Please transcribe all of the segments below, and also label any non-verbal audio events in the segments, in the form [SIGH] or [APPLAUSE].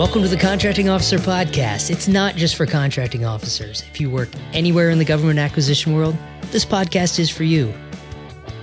Welcome to the Contracting Officer Podcast. It's not just for contracting officers. If you work anywhere in the government acquisition world, this podcast is for you.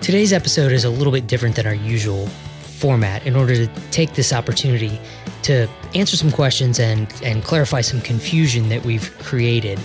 Today's episode is a little bit different than our usual format in order to take this opportunity to answer some questions and, and clarify some confusion that we've created.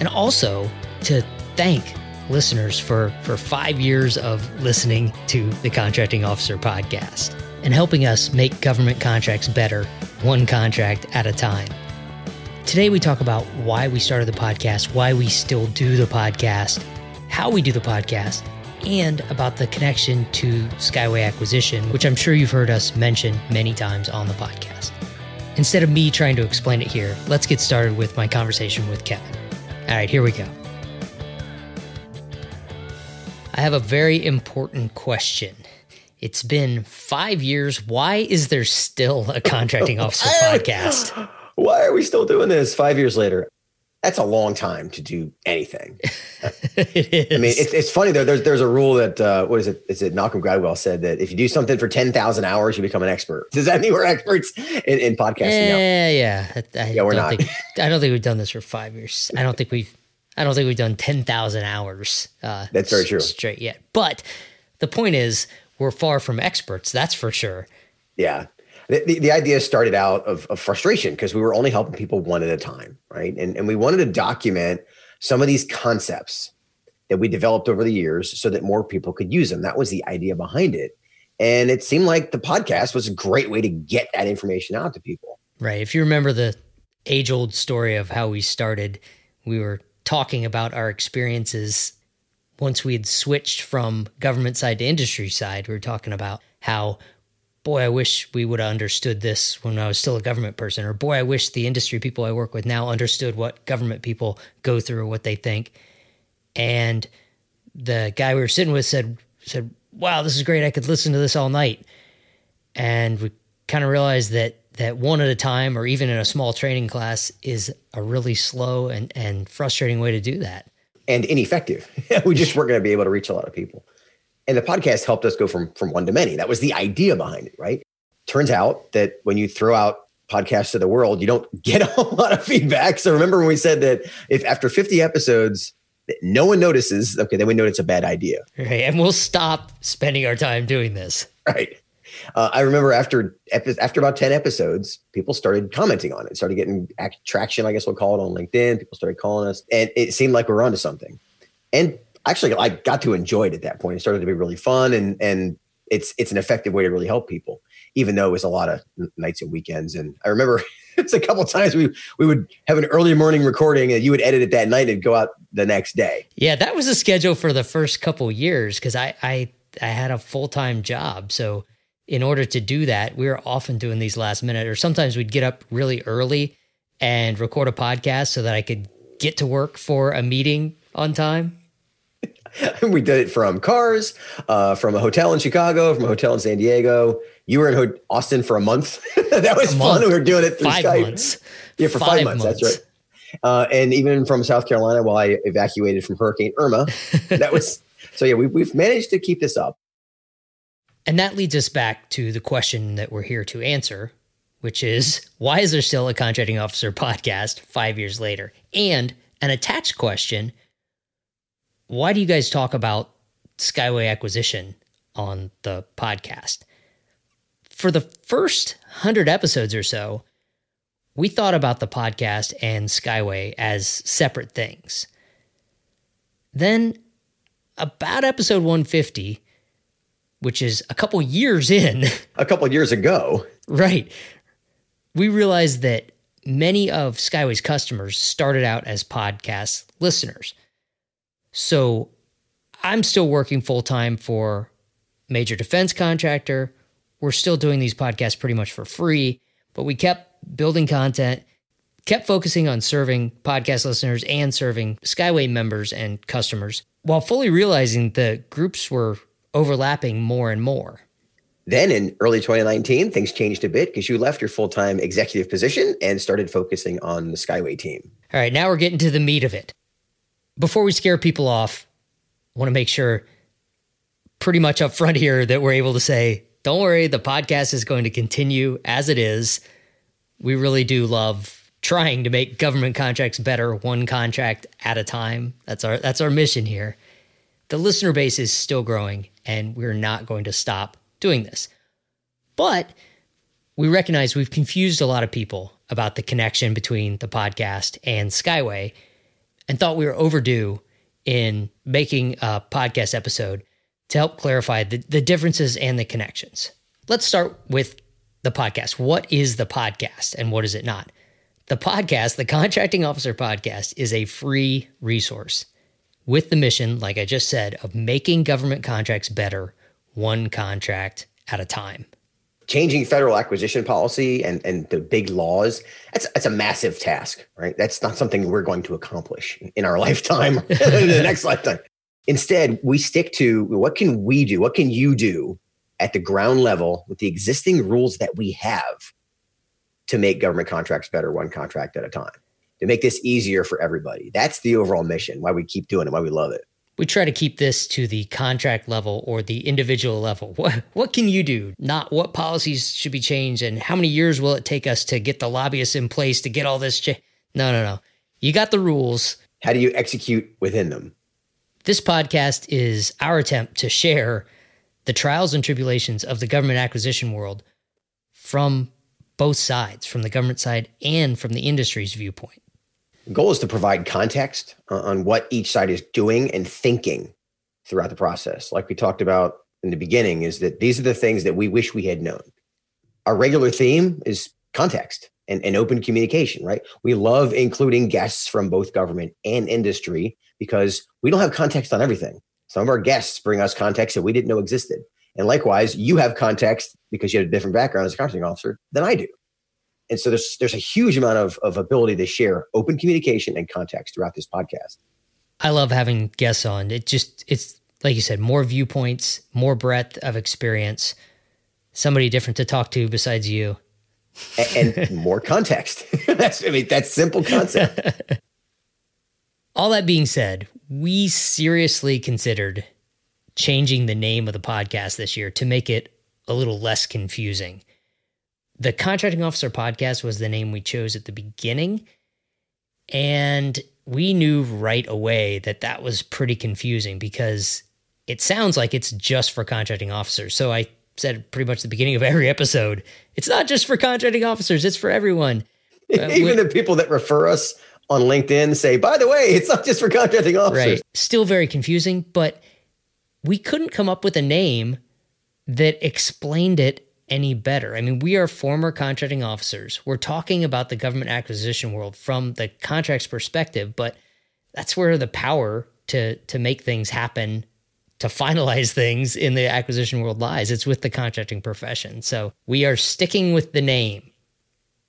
And also to thank listeners for, for five years of listening to the Contracting Officer Podcast and helping us make government contracts better one contract at a time. Today, we talk about why we started the podcast, why we still do the podcast, how we do the podcast, and about the connection to Skyway acquisition, which I'm sure you've heard us mention many times on the podcast. Instead of me trying to explain it here, let's get started with my conversation with Kevin. All right, here we go. I have a very important question. It's been five years. Why is there still a contracting [LAUGHS] officer podcast? [GASPS] Why are we still doing this five years later? That's a long time to do anything. [LAUGHS] it is. I mean, it's, it's funny though. There's there's a rule that uh, what is it? Is it Malcolm Gladwell said that if you do something for ten thousand hours, you become an expert. Does that mean we're experts in, in podcasting? Yeah, yeah. I, Yeah, we're don't not. Think, I don't think we've done this for five years. I don't think we've. I don't think we've done ten thousand hours. Uh, That's very true. Straight yet, but the point is, we're far from experts. That's for sure. Yeah. The, the, the idea started out of, of frustration because we were only helping people one at a time, right? And, and we wanted to document some of these concepts that we developed over the years so that more people could use them. That was the idea behind it. And it seemed like the podcast was a great way to get that information out to people. Right. If you remember the age old story of how we started, we were talking about our experiences once we had switched from government side to industry side. We were talking about how, boy, I wish we would have understood this when I was still a government person, or boy, I wish the industry people I work with now understood what government people go through or what they think. And the guy we were sitting with said, said, Wow, this is great. I could listen to this all night and we kind of realized that that one at a time or even in a small training class is a really slow and, and frustrating way to do that and ineffective. [LAUGHS] we just weren't going to be able to reach a lot of people. And the podcast helped us go from from one to many. That was the idea behind it, right? Turns out that when you throw out podcasts to the world, you don't get [LAUGHS] a whole lot of feedback. So remember when we said that if after 50 episodes no one notices, okay, then we know it's a bad idea, right and we'll stop spending our time doing this right? Uh, I remember after epi- after about 10 episodes, people started commenting on it, started getting act- traction, I guess we'll call it on LinkedIn. People started calling us, and it seemed like we were onto something. And actually, I got to enjoy it at that point. It started to be really fun, and and it's it's an effective way to really help people, even though it was a lot of nights and weekends. And I remember [LAUGHS] it's a couple times we we would have an early morning recording, and you would edit it that night and go out the next day. yeah that was the schedule for the first couple years because I, I i had a full-time job so in order to do that we were often doing these last minute or sometimes we'd get up really early and record a podcast so that i could get to work for a meeting on time [LAUGHS] we did it from cars, uh, from a hotel in Chicago, from a hotel in San Diego. You were in Ho- Austin for a month. [LAUGHS] that was A fun. month. We were doing it through five Skype. months Yeah, for five, months, That's right. Uh, and even from South Carolina, while I evacuated from Hurricane Irma, [LAUGHS] that was so. Yeah, we, we've managed to keep this up. And that leads us back to the question that we're here to answer, which is why is there still a contracting officer [LAUGHS] podcast five years later? And an attached question why do you guys talk about Skyway acquisition on the podcast? For the first hundred episodes or so, we thought about the podcast and Skyway as separate things. Then, about episode 150, which is a couple years in, [LAUGHS] A couple years ago, right, we realized that many of Skyway's customers started out as podcast listeners. So I'm still working full time for major defense contractor. We're still doing these podcasts pretty much for free, but we kept building content, kept focusing on serving podcast listeners and serving Skyway members and customers while fully realizing the groups were overlapping more and more. then in early 2019, things changed a bit because you left your full time executive position and started focusing on the Skyway team. All right, now we're getting to the meat of it. Before we scare people off, I want to make sure pretty much up front here that we're able to say, don't worry, the podcast is going to continue as it is. We really do love trying to make government contracts better one contract at a time. That's our that's our mission here. The listener base is still growing and we're not going to stop doing this. But we recognize we've confused a lot of people about the connection between the podcast and Skyway and thought we were overdue in making a podcast episode to help clarify the, the differences and the connections. Let's start with the podcast. What is the podcast and what is it not? The podcast, the Contracting Officer Podcast, is a free resource with the mission, like I just said, of making government contracts better one contract at a time. Changing federal acquisition policy and, and the big laws, that's, that's a massive task, right? That's not something we're going to accomplish in our [LAUGHS] lifetime, [LAUGHS] in the next lifetime. Instead, we stick to what can we do? What can you do at the ground level with the existing rules that we have to make government contracts better one contract at a time? To make this easier for everybody. That's the overall mission, why we keep doing it, why we love it. We try to keep this to the contract level or the individual level. [LAUGHS] What what can you do? Not what policies should be changed and how many years will it take us to get the lobbyists in place to get all this cha- No, no, no. You got the rules. How do you execute within them? This podcast is our attempt to share the trials and tribulations of the government acquisition world from both sides, from the government side and from the industry's viewpoint. Goal is to provide context uh, on what each side is doing and thinking throughout the process. Like we talked about in the beginning, is that these are the things that we wish we had known. Our regular theme is context and, and open communication, right? We love including guests from both government and industry because we don't have context on everything. Some of our guests bring us context that we didn't know existed. And likewise, you have context because you have a different background as a contracting officer than I do. And so there's there's a huge amount of, of ability to share open communication and context throughout this podcast. I love having guests on. It just it's like you said, more viewpoints, more breadth of experience, somebody different to talk to besides you. and, and [LAUGHS] more context. [LAUGHS] that's I mean that's simple concept. [LAUGHS] All that being said, we seriously considered changing the name of the podcast this year to make it a little less confusing the Contracting Officer Podcast was the name we chose at the beginning. And we knew right away that that was pretty confusing because it sounds like it's just for contracting officers. So I said pretty much the beginning of every episode, it's not just for contracting officers, it's for everyone. [LAUGHS] Even the people that refer us on LinkedIn say, by the way, it's not just for contracting officers. Right. Still very confusing, but we couldn't come up with a name that explained it any better. I mean, we are former contracting officers. We're talking about the government acquisition world from the contract's perspective, but that's where the power to to make things happen, to finalize [LAUGHS] things in the acquisition world lies. It's with the contracting profession. So we are sticking with the name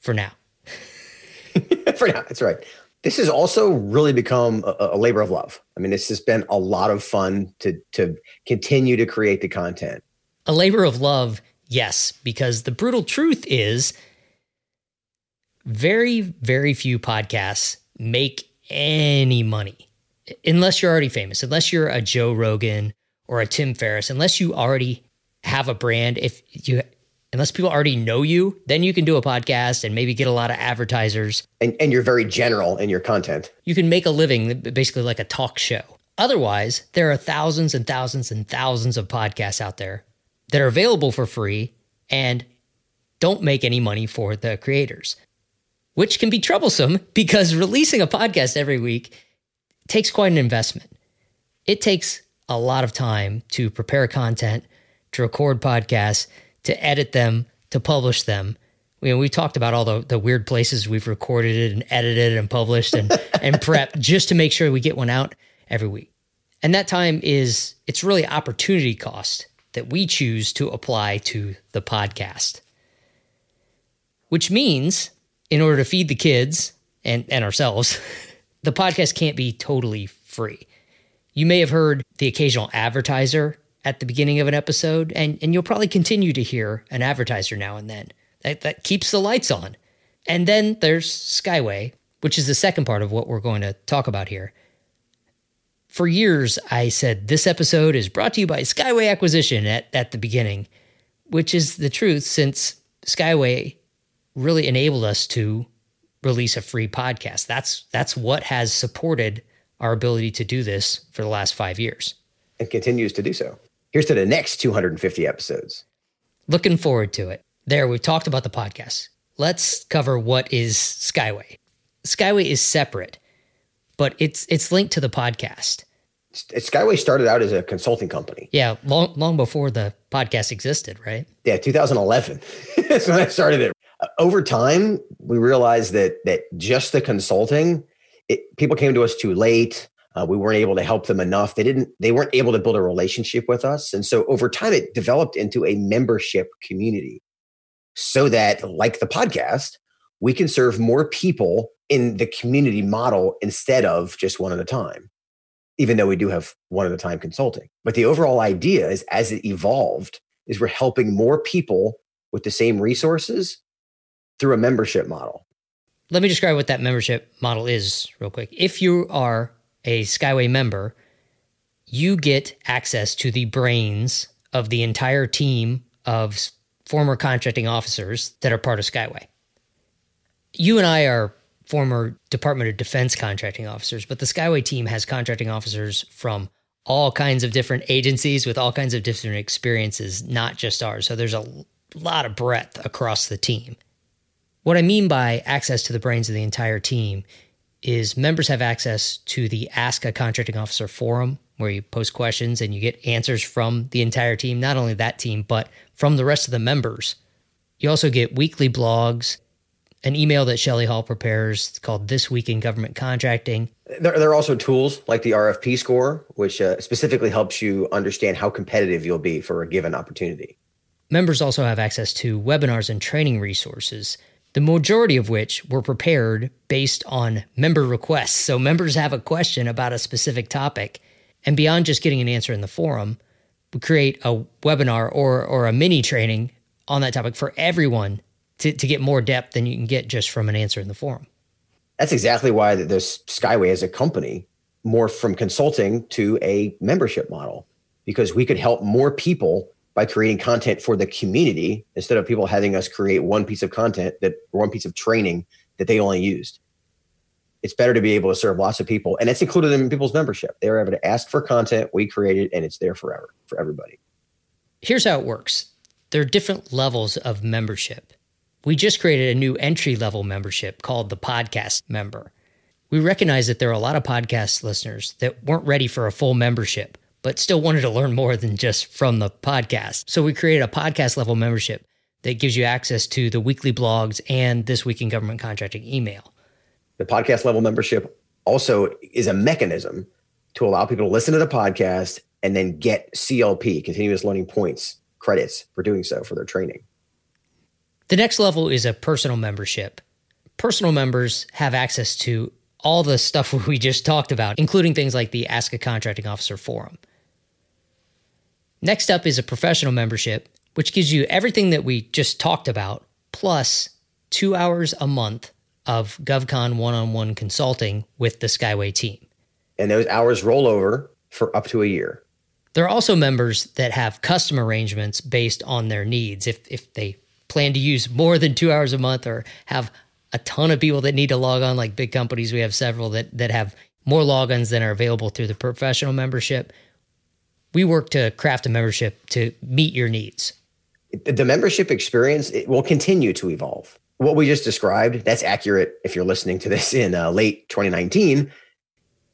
for now. [LAUGHS] for now, that's right. This has also really become a, a labor of love. I mean, this has been a lot of fun to to continue to create the content. A labor of love Yes, because the brutal truth is very, very few podcasts make any money unless you're already famous, unless you're a Joe Rogan or a Tim Ferriss, unless you already have a brand. If you, unless people already know you, then you can do a podcast and maybe get a lot of advertisers. And, and you're very general in your content. You can make a living basically like a talk show. Otherwise, there are thousands and thousands and thousands of podcasts out there that are available for free and don't make any money for the creators, which can be troublesome [LAUGHS] because releasing a podcast every week takes quite an investment. It takes a lot of time to prepare content, to record podcasts, to edit them, to publish them. You know, we talked about all the, the weird places we've recorded it and edited and published and, [LAUGHS] and prepped just to make sure we get one out every week. And that time is, it's really opportunity cost that we choose to apply to the podcast. Which means, in order to feed the kids and, and ourselves, [LAUGHS] the podcast can't be totally free. You may have heard the occasional advertiser at the beginning of an episode, and, and you'll probably continue to hear an advertiser now and then. That, that keeps the lights on. And then there's Skyway, which is the second part of what we're going to talk about here. For years, I said this episode is brought to you by Skyway Acquisition at, at the beginning, which is the truth since Skyway really enabled us to release a free podcast. That's that's what has supported our ability to do this for the last 5 years and continues to do so. Here's to the next 250 episodes. Looking forward to it. There we've talked about the podcast. Let's cover what is Skyway. Skyway is separate, but it's it's linked to the podcast. Skyway started out as a consulting company. Yeah, long long before the podcast existed, right? Yeah, 2011. [LAUGHS] That's when I started it. Over time, we realized that that just the consulting, it, people came to us too late. Uh, we weren't able to help them enough. They didn't. They weren't able to build a relationship with us, and so over time, it developed into a membership community, so that, like the podcast, we can serve more people in the community model instead of just one at a time even though we do have one at a time consulting. But the overall idea is as it evolved, is we're helping more people with the same resources through a membership model. Let me describe what that membership model is real quick. If you are a Skyway member, you get access to the brains of the entire team of former contracting officers that are part of Skyway. You and I are former Department of Defense contracting officers, but the Skyway team has contracting officers from all kinds of different agencies with all kinds of different experiences, not just ours. So there's a lot of breadth across the team. What I mean by access to the brains of the entire team is members have access to the Ask a Contracting Officer forum where you post questions and you get answers from the entire team, not only that team, but from the rest of the members. You also get weekly blogs an email that Shelley Hall prepares called This Week in Government Contracting. There, there are also tools like the RFP score, which uh, specifically helps you understand how competitive you'll be for a given opportunity. Members also have access to webinars and training resources, the majority of which were prepared based on member requests. So members have a question about a specific topic, and beyond just getting an answer in the forum, we create a webinar or, or a mini training on that topic for everyone to, to get more depth than you can get just from an answer in the forum. That's exactly why this Skyway as a company more from consulting to a membership model because we could help more people by creating content for the community instead of people having us create one piece of content that one piece of training that they only used. It's better to be able to serve lots of people, and it's included in people's membership. They're able to ask for content, we created, and it's there forever for everybody. Here's how it works there are different levels of membership. We just created a new entry level membership called the podcast member. We recognize that there are a lot of podcast listeners that weren't ready for a full membership, but still wanted to learn more than just from the podcast. So we created a podcast level membership that gives you access to the weekly blogs and this week in government contracting email. The podcast level membership also is a mechanism to allow people to listen to the podcast and then get CLP, continuous learning points, credits for doing so for their training. The next level is a personal membership. Personal members have access to all the stuff [LAUGHS] we just talked about, including things like the Ask a Contracting Officer forum. Next up is a professional membership, which gives you everything that we just talked about, plus two hours a month of GovCon one on one consulting with the Skyway team. And those hours roll over for up to a year. There are also members that have custom arrangements based on their needs. If, if they plan to use more than two hours a month or have a ton of people that need to log on, like big companies, we have several that, that have more logins than are available through the professional membership. We work to craft a membership to meet your needs. The membership experience it will continue to evolve. What we just described, that's accurate if you're listening to this in uh, late 2019.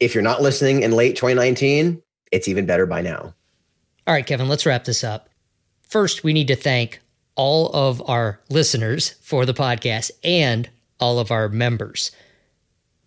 If you're not listening in late 2019, it's even better by now. All right, Kevin, let's wrap this up. First, we need to thank all of our listeners for the podcast and all of our members.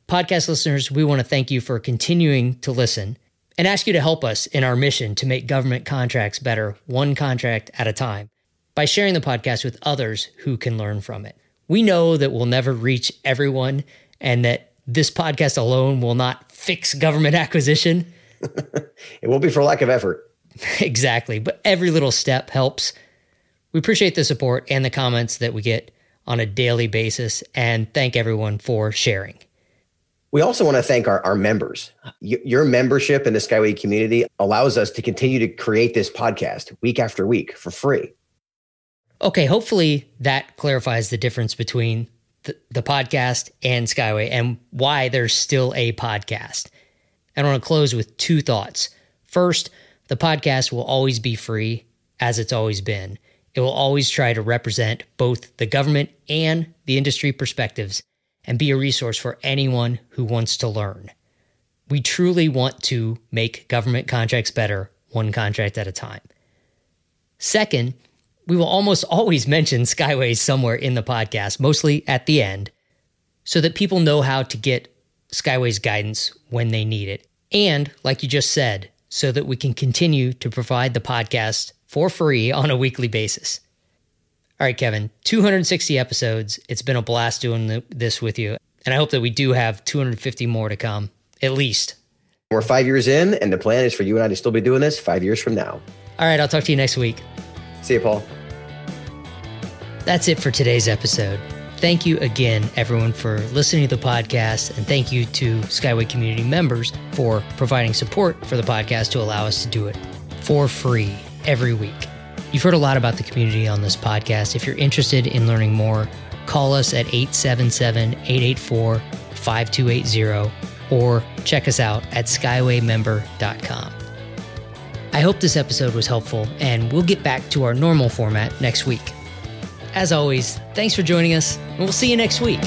Podcast listeners, we want to thank you for continuing to listen and ask you to help us in our mission to make government contracts better, one contract at a time, by sharing the podcast with others who can learn from it. We know that we'll never reach everyone and that this podcast alone will not fix government [LAUGHS] acquisition. [LAUGHS] it won't be for lack of effort. [LAUGHS] exactly. But every little step helps. We appreciate the support and the comments that we get on a daily basis and thank everyone for sharing. We also want to thank our, our members. Your membership in the Skyway community allows us to continue to create this podcast week after week for free. Okay, hopefully that clarifies the difference between the, the podcast and Skyway and why there's still a podcast. And I want to close with two thoughts. First, the podcast will always be free, as it's always been. It will always try to represent both the government and the industry perspectives and be a resource for anyone who wants to learn. We truly want to make government contracts better, one contract at a time. Second, we will almost [LAUGHS] always mention Skyways somewhere in the podcast, mostly at the end, so that people know how to get Skyways guidance when they need it. And, like you just said, so that we can continue to provide the podcast for free on a weekly basis. All right, Kevin, 260 episodes. It's been a blast doing the, this with you. And I hope that we do have 250 more to come, at least. We're five years in, and the plan is for you and I to still be doing this five years from now. All right, I'll talk to you next week. See you, Paul. That's it for today's episode. Thank you again, everyone, for listening to the podcast. And thank you to Skyway community members for providing support for the podcast to allow us to do it for free every week. You've heard a lot about the community on this podcast. If you're interested in learning more, call us at 877 884 5280 or check us out at skywaymember.com. I hope this episode was helpful, and we'll get back to our normal format next week. As always, thanks for joining us, and we'll see you next week.